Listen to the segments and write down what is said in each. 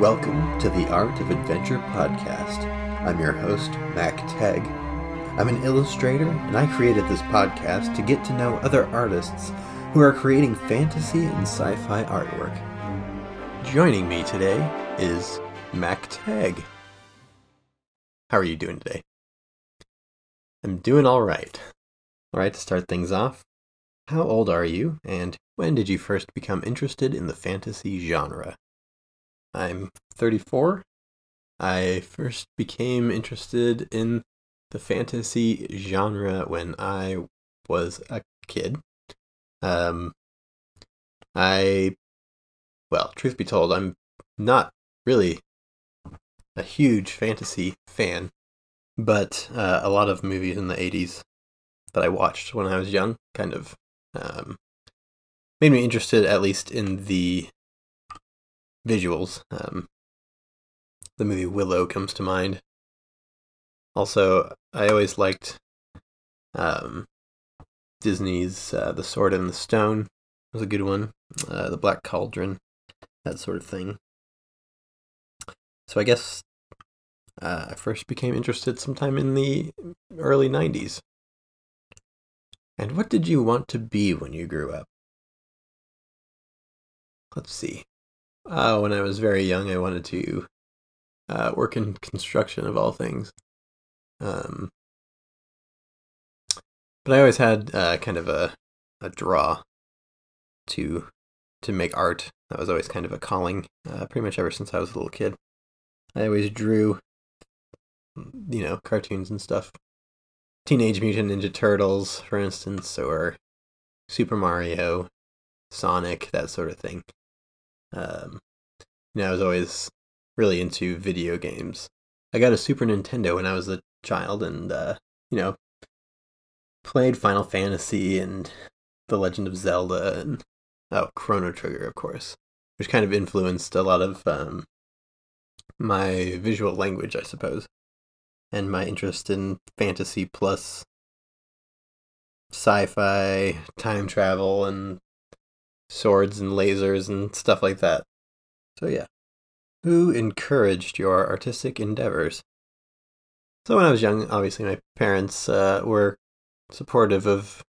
Welcome to the Art of Adventure podcast. I'm your host, Mac Teg. I'm an illustrator, and I created this podcast to get to know other artists who are creating fantasy and sci fi artwork. Joining me today is Mac Teg. How are you doing today? I'm doing all right. All right, to start things off, how old are you, and when did you first become interested in the fantasy genre? I'm 34. I first became interested in the fantasy genre when I was a kid. Um, I, well, truth be told, I'm not really a huge fantasy fan, but uh, a lot of movies in the 80s that I watched when I was young kind of um, made me interested, at least in the visuals. Um, the movie Willow comes to mind. Also, I always liked um, Disney's uh, The Sword and the Stone was a good one. Uh, the Black Cauldron, that sort of thing. So I guess uh, I first became interested sometime in the early 90s. And what did you want to be when you grew up? Let's see. Uh, when I was very young, I wanted to uh, work in construction of all things. Um, but I always had uh, kind of a a draw to to make art. That was always kind of a calling, uh, pretty much ever since I was a little kid. I always drew, you know, cartoons and stuff. Teenage Mutant Ninja Turtles, for instance, or Super Mario, Sonic, that sort of thing. Um, you know, I was always really into video games. I got a Super Nintendo when I was a child, and uh, you know, played Final Fantasy and The Legend of Zelda, and oh, Chrono Trigger, of course, which kind of influenced a lot of um, my visual language, I suppose, and my interest in fantasy plus sci-fi, time travel, and swords and lasers and stuff like that. So yeah. Who encouraged your artistic endeavors? So when I was young, obviously my parents uh, were supportive of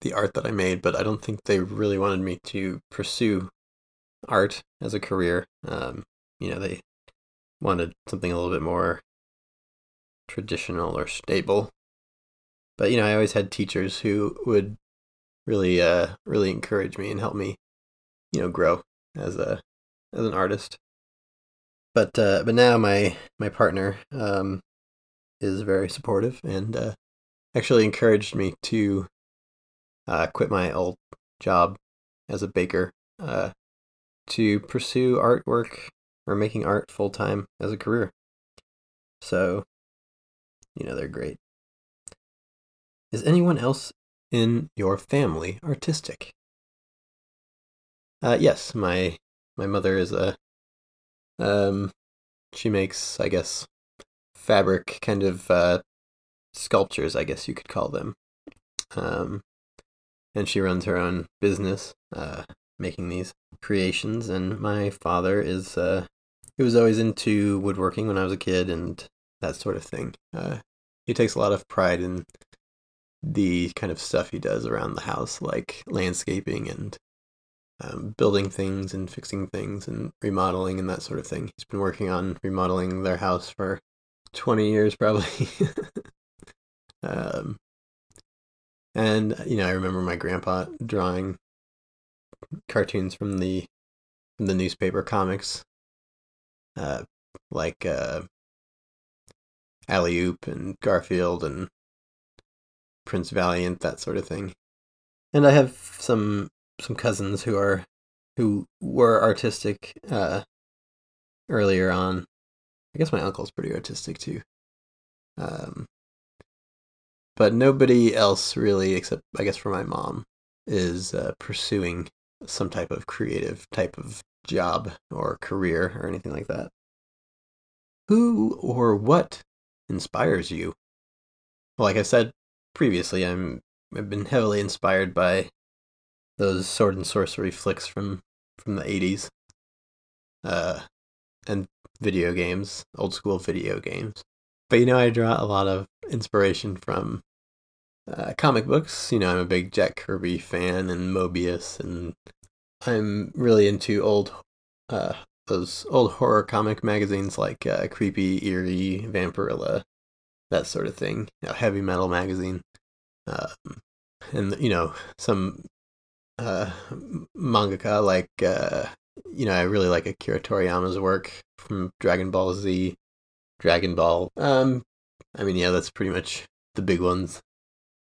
the art that I made, but I don't think they really wanted me to pursue art as a career. Um, you know, they wanted something a little bit more traditional or stable. But you know, I always had teachers who would really, uh, really encourage me and help me, you know, grow as a as an artist. But uh, but now my my partner um, is very supportive and uh, actually encouraged me to uh, quit my old job as a baker uh, to pursue artwork or making art full time as a career. So, you know, they're great. Is anyone else in your family artistic? Uh, yes, my my mother is a um, she makes I guess fabric kind of uh, sculptures, I guess you could call them. Um, and she runs her own business, uh, making these creations. And my father is uh, he was always into woodworking when I was a kid and that sort of thing. Uh, he takes a lot of pride in the kind of stuff he does around the house, like landscaping and um, building things and fixing things and remodeling and that sort of thing. He's been working on remodeling their house for 20 years, probably. um, and, you know, I remember my grandpa drawing cartoons from the from the newspaper comics, uh, like uh, Alley Oop and Garfield and Prince Valiant, that sort of thing. And I have some some cousins who are who were artistic uh, earlier on. I guess my uncle's pretty artistic too. Um, but nobody else really, except I guess for my mom, is uh, pursuing some type of creative type of job or career or anything like that. Who or what inspires you? Like I said previously, I'm I've been heavily inspired by those sword and sorcery flicks from from the 80s uh, and video games, old school video games. But you know, I draw a lot of inspiration from uh, comic books. You know, I'm a big Jack Kirby fan and Moebius, and I'm really into old uh, those old horror comic magazines like uh, Creepy, Eerie, Vampirella, that sort of thing. You know, heavy metal magazine, um, and you know some uh, mangaka like uh, you know I really like Akira Toriyama's work from Dragon Ball Z, Dragon Ball. Um, I mean, yeah, that's pretty much the big ones.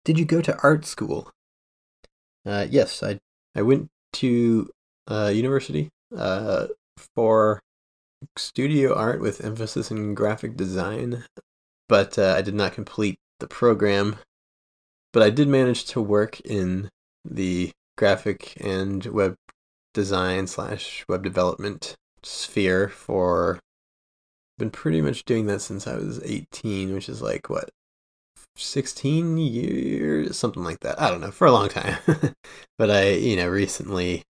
Did you go to art school? Uh, yes, I I went to uh, university uh, for studio art with emphasis in graphic design, but uh, I did not complete the program. But I did manage to work in the graphic and web design slash web development sphere for been pretty much doing that since I was 18, which is like what 16 years, something like that. I don't know, for a long time. but I, you know, recently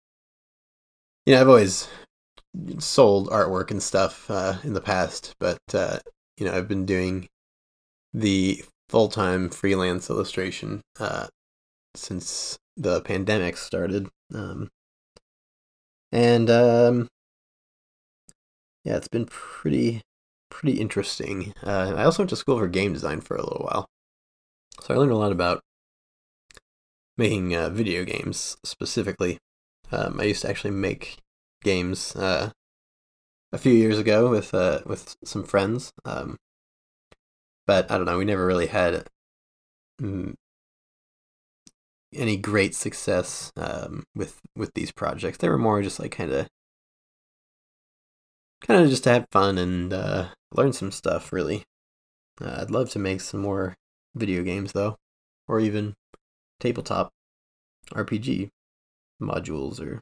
you know, I've always sold artwork and stuff uh, in the past, but uh, you know, I've been doing the full time freelance illustration uh, since the pandemic started. Um, and um, yeah, it's been pretty pretty interesting. Uh, I also went to school for game design for a little while, so I learned a lot about making uh, video games specifically. Um, I used to actually make games uh, a few years ago with uh, with some friends, um, but I don't know. We never really had mm, any great success um, with with these projects. They were more just like kind of kind of just to have fun and uh, learn some stuff. Really, uh, I'd love to make some more video games though, or even tabletop RPG modules or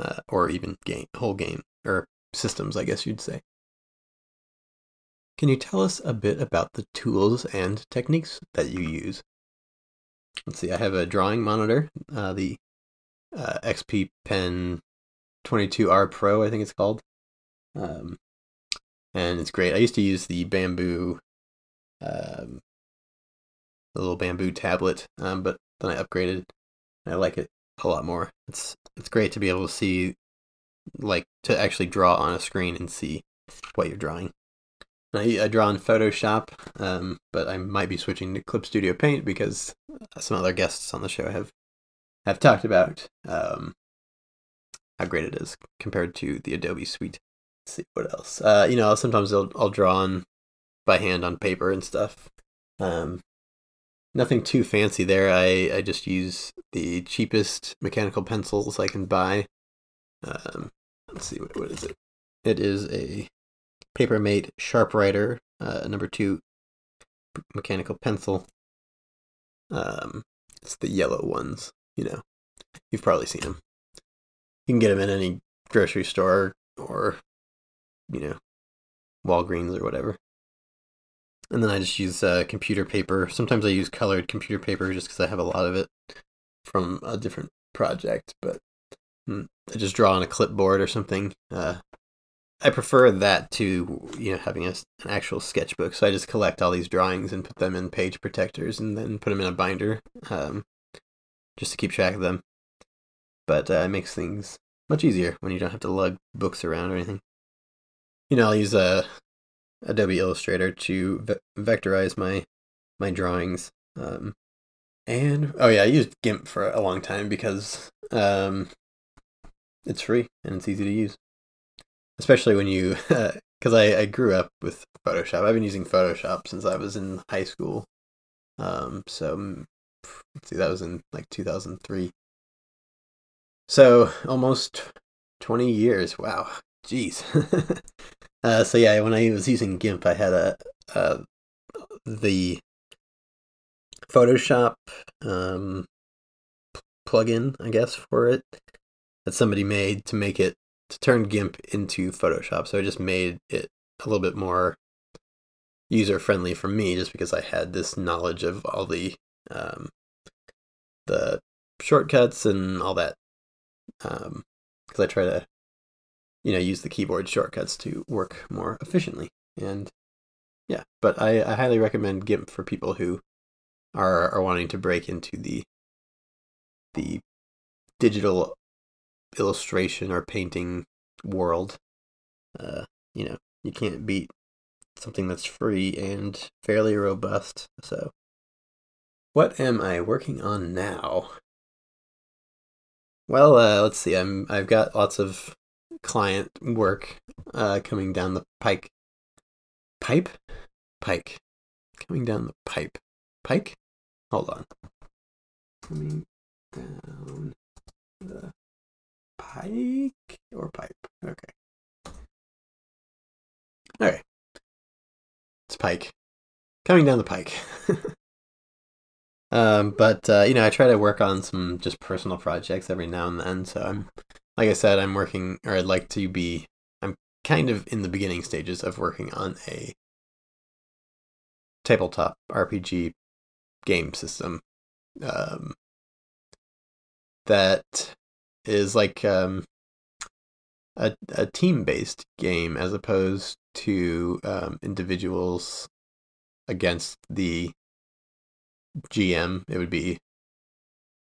uh, or even game whole game or systems, I guess you'd say. Can you tell us a bit about the tools and techniques that you use? Let's see, I have a drawing monitor, uh, the uh, XP Pen 22R Pro, I think it's called. Um, and it's great. I used to use the bamboo, um, the little bamboo tablet, um, but then I upgraded. I like it a lot more. It's it's great to be able to see, like, to actually draw on a screen and see what you're drawing. I, I draw in Photoshop, um, but I might be switching to Clip Studio Paint because some other guests on the show have have talked about um, how great it is compared to the Adobe Suite. Let's see what else. Uh, you know, sometimes I'll I'll draw on by hand on paper and stuff. Um, nothing too fancy there. I I just use the cheapest mechanical pencils I can buy. Um, let's see what what is it. It is a Papermate Sharpwriter uh, number two mechanical pencil. Um, it's the yellow ones. You know, you've probably seen them. You can get them in any grocery store or, you know, Walgreens or whatever. And then I just use uh, computer paper. Sometimes I use colored computer paper just because I have a lot of it from a different project. But mm, I just draw on a clipboard or something. Uh, I prefer that to you know having a, an actual sketchbook. So I just collect all these drawings and put them in page protectors and then put them in a binder, um, just to keep track of them. But uh, it makes things much easier when you don't have to lug books around or anything. You know, I'll use a uh, Adobe Illustrator to ve- vectorize my my drawings. Um, and oh yeah, I used GIMP for a long time because um, it's free and it's easy to use especially when you because I, I grew up with Photoshop. I've been using Photoshop since I was in high school. Um, so mm, see, that was in like 2003. So almost 20 years. Wow, jeez. uh, so yeah, when I was using GIMP, I had a, a the Photoshop um, plugin, I guess, for it that somebody made to make it to turn GIMP into Photoshop. So I just made it a little bit more user friendly for me, just because I had this knowledge of all the um, the shortcuts and all that. Because um, I try to you know use the keyboard shortcuts to work more efficiently. And yeah, but I, I highly recommend GIMP for people who are are wanting to break into the the digital illustration or painting world. Uh, you know, you can't beat something that's free and fairly robust. So, what am I working on now? Well, uh, let's see. I'm I've got lots of client work uh, coming down the pike. Pipe, pike, coming down the pipe. Pike. Hold on. Coming down the pike or pipe. Okay. All right. It's pike. Coming down the pike. um, but uh, you know, I try to work on some just personal projects every now and then. So I'm, like I said, I'm working, or I'd like to be. I'm kind of in the beginning stages of working on a tabletop RPG game system um, that is like um, a a team based game as opposed to um, individuals against the GM. It would be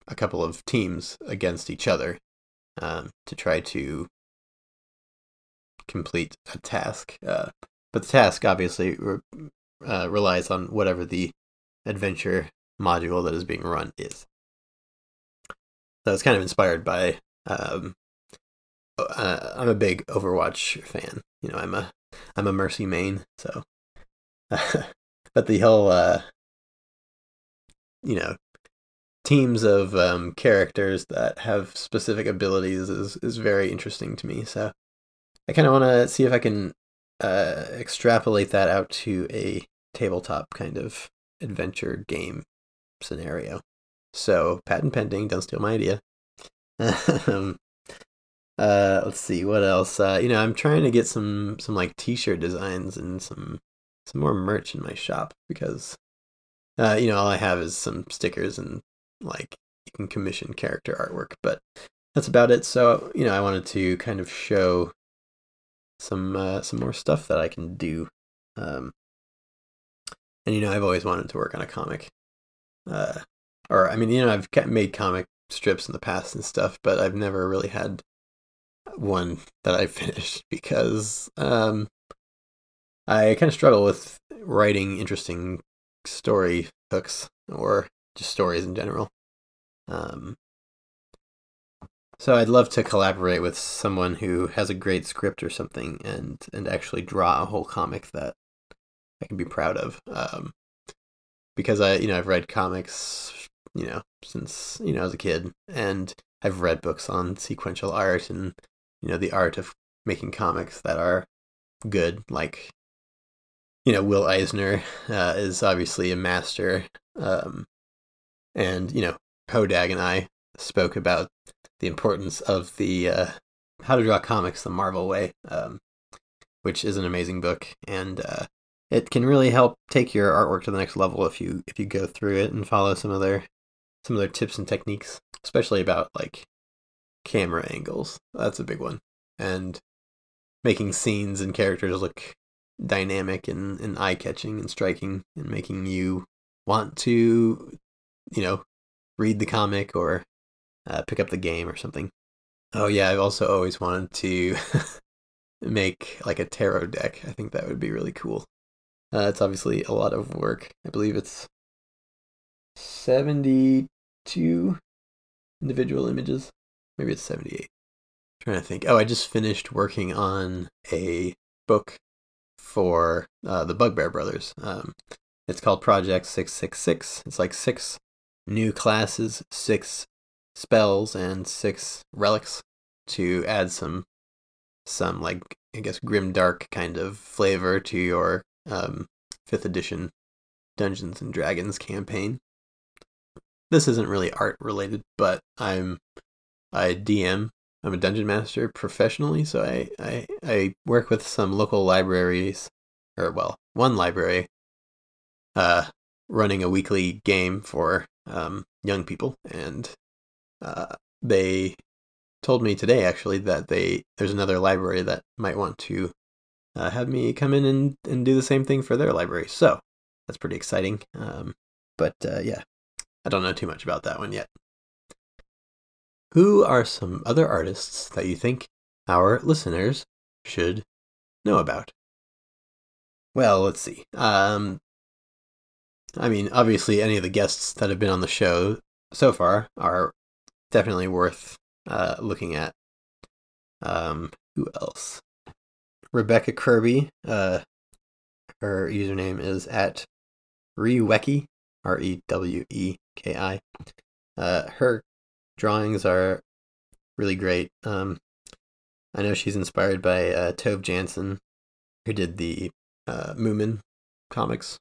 a couple of teams against each other um, to try to complete a task. Uh, but the task obviously re- uh, relies on whatever the adventure module that is being run is. So it's kind of inspired by. Um, uh, I'm a big Overwatch fan. You know, I'm a I'm a Mercy main, so. but the whole, uh, you know, teams of um, characters that have specific abilities is is very interesting to me. So I kind of want to see if I can uh, extrapolate that out to a tabletop kind of adventure game scenario. So patent pending, don't steal my idea. Um, uh, let's see what else. Uh, you know, I'm trying to get some some like T-shirt designs and some some more merch in my shop because, uh, you know, all I have is some stickers and like you can commission character artwork, but that's about it. So you know, I wanted to kind of show some uh, some more stuff that I can do. Um, and you know, I've always wanted to work on a comic. Uh, or I mean, you know, I've made comic strips in the past and stuff, but I've never really had one that I finished because um, I kind of struggle with writing interesting story hooks or just stories in general. Um, so I'd love to collaborate with someone who has a great script or something and and actually draw a whole comic that I can be proud of. Um, because I, you know, I've read comics, you know, since you know as a kid, and I've read books on sequential art and you know the art of making comics that are good like you know will eisner uh, is obviously a master um, and you know hodag and i spoke about the importance of the uh, how to draw comics the marvel way um, which is an amazing book and uh, it can really help take your artwork to the next level if you if you go through it and follow some of their some of their tips and techniques especially about like camera angles. That's a big one. And making scenes and characters look dynamic and, and eye catching and striking and making you want to, you know, read the comic or uh, pick up the game or something. Oh, yeah, I've also always wanted to make like a tarot deck. I think that would be really cool. Uh, it's obviously a lot of work. I believe it's 72 individual images maybe it's 78. I'm trying to think. Oh, I just finished working on a book for uh, the Bugbear Brothers. Um, it's called Project 666. It's like six new classes, six spells, and six relics to add some, some like, I guess, grim dark kind of flavor to your um, fifth edition Dungeons and Dragons campaign. This isn't really art related, but I'm I DM. I'm a dungeon master professionally, so I, I I work with some local libraries, or well, one library, uh, running a weekly game for um, young people, and uh, they told me today actually that they there's another library that might want to uh, have me come in and, and do the same thing for their library. So that's pretty exciting. Um, but uh, yeah, I don't know too much about that one yet. Who are some other artists that you think our listeners should know about? Well, let's see. Um, I mean, obviously, any of the guests that have been on the show so far are definitely worth uh, looking at. Um, who else? Rebecca Kirby. Uh, her username is at Reweki, R E W E K I. Uh, her drawings are really great. Um, I know she's inspired by uh, Tove Jansson, who did the uh, Moomin comics.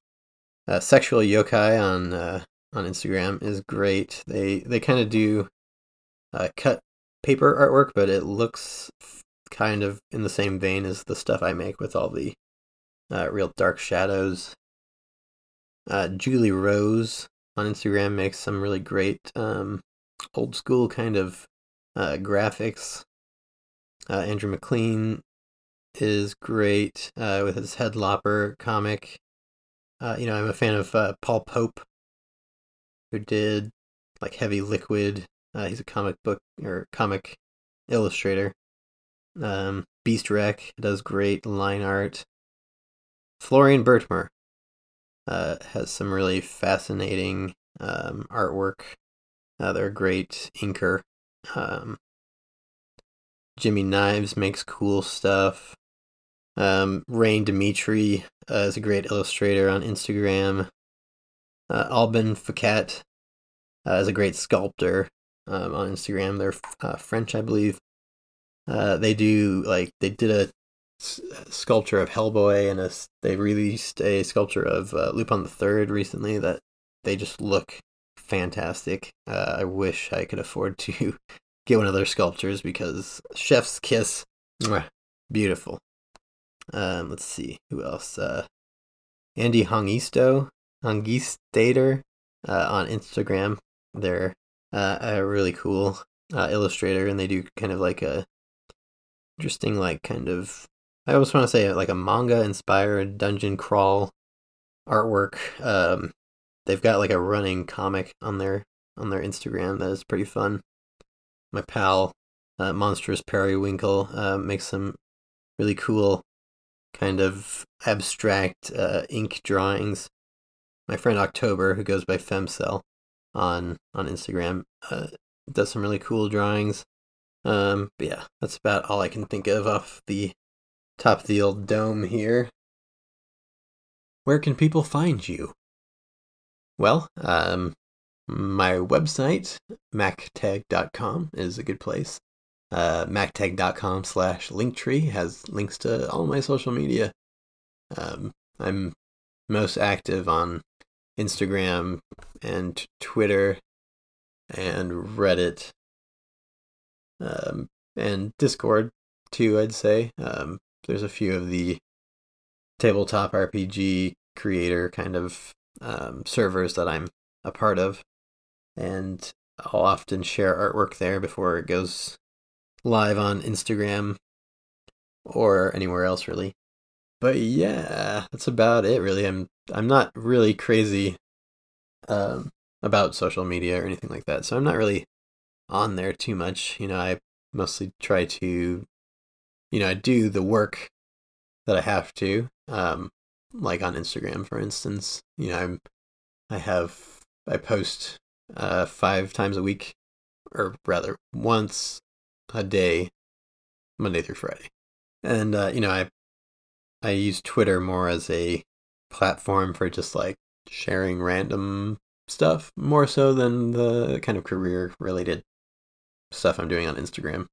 Uh, Sexual Yokai on uh, on Instagram is great. They they kind of do uh, cut paper artwork, but it looks kind of in the same vein as the stuff I make with all the uh, real dark shadows. Uh, Julie Rose on Instagram makes some really great um, old school kind of uh, graphics. Uh, Andrew MacLean is great uh, with his Headlopper comic. Uh, you know, I'm a fan of uh, Paul Pope, who did like Heavy Liquid. Uh, he's a comic book or comic illustrator. Um, Beast Wreck does great line art. Florian Bertmer uh, has some really fascinating um, artwork. Uh, they're a great inker. Um, Jimmy Knives makes cool stuff. Um, Rain Dimitri uh, is a great illustrator on Instagram. Uh, Alban Facat uh, is a great sculptor um, on Instagram. They're uh, French, I believe. Uh, they do like they did a sculpture of Hellboy and a, they released a sculpture of uh, Lupin the Third recently that they just look fantastic. Uh, I wish I could afford to get one of their sculptures because Chef's Kiss, mwah, beautiful. Um, let's see who else. Uh, Andy Hongisto, Hongistator, uh, on Instagram. They're uh, a really cool uh, illustrator, and they do kind of like a interesting, like kind of. I always want to say like a manga inspired dungeon crawl artwork. Um, they've got like a running comic on their on their Instagram that is pretty fun. My pal, uh, Monstrous Periwinkle, uh, makes some really cool kind of abstract uh, ink drawings. My friend October, who goes by Femcell on on Instagram, uh, does some really cool drawings. Um, but yeah, that's about all I can think of off the top of the old dome here. Where can people find you? Well, um, my website, macteg.com, is a good place. Uh, macteg.com slash linktree has links to all my social media. Um, I'm most active on Instagram and Twitter and Reddit um, and Discord too. I'd say um, there's a few of the tabletop RPG creator kind of um, servers that I'm a part of, and I'll often share artwork there before it goes live on Instagram or anywhere else really. But yeah, that's about it really. I'm I'm not really crazy um, about social media or anything like that. So I'm not really on there too much. You know, I mostly try to, you know, I do the work that I have to, um, like on Instagram, for instance. You know, I'm, I have, I post uh, five times a week, or rather, once a day, Monday through Friday. And uh, you know, I, I use Twitter more as a platform for just like sharing random stuff more so than the kind of career related stuff I'm doing on Instagram.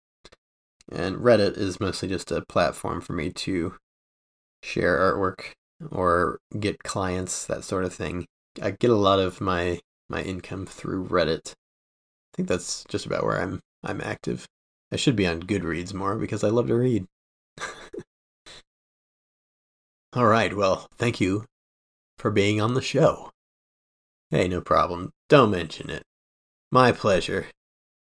And Reddit is mostly just a platform for me to share artwork or get clients, that sort of thing. I get a lot of my my income through Reddit. I think that's just about where I'm I'm active. I should be on Goodreads more because I love to read. All right, well, thank you for being on the show. Hey, no problem. Don't mention it. My pleasure.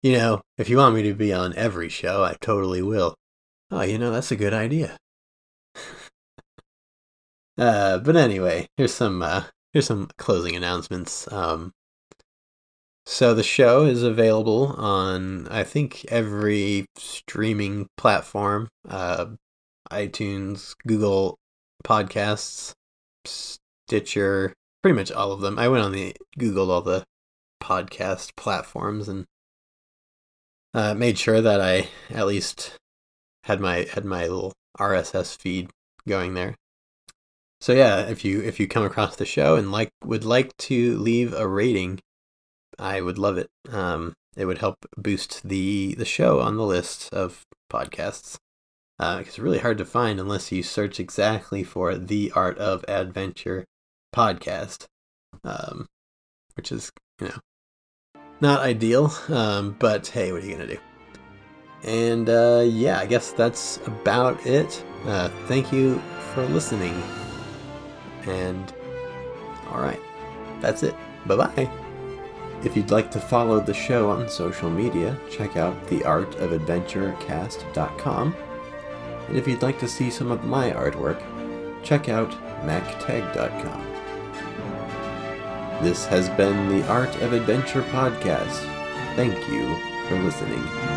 You know, if you want me to be on every show, I totally will. Oh, you know, that's a good idea. uh, but anyway, here's some uh, here's some closing announcements. Um, so the show is available on I think every streaming platform, uh, iTunes, Google Podcasts, Stitcher, pretty much all of them. I went on the Googled all the podcast platforms and uh, made sure that I at least had my had my little RSS feed going there. So yeah, if you if you come across the show and like would like to leave a rating, I would love it. Um, it would help boost the the show on the list of podcasts. Uh, it's really hard to find unless you search exactly for the Art of Adventure podcast, um, which is you know not ideal. Um, but hey, what are you gonna do? And uh, yeah, I guess that's about it. Uh, thank you for listening. And all right, that's it. Bye bye. If you'd like to follow the show on social media, check out theartofadventurecast.com. And if you'd like to see some of my artwork, check out macteg.com. This has been the Art of Adventure podcast. Thank you for listening.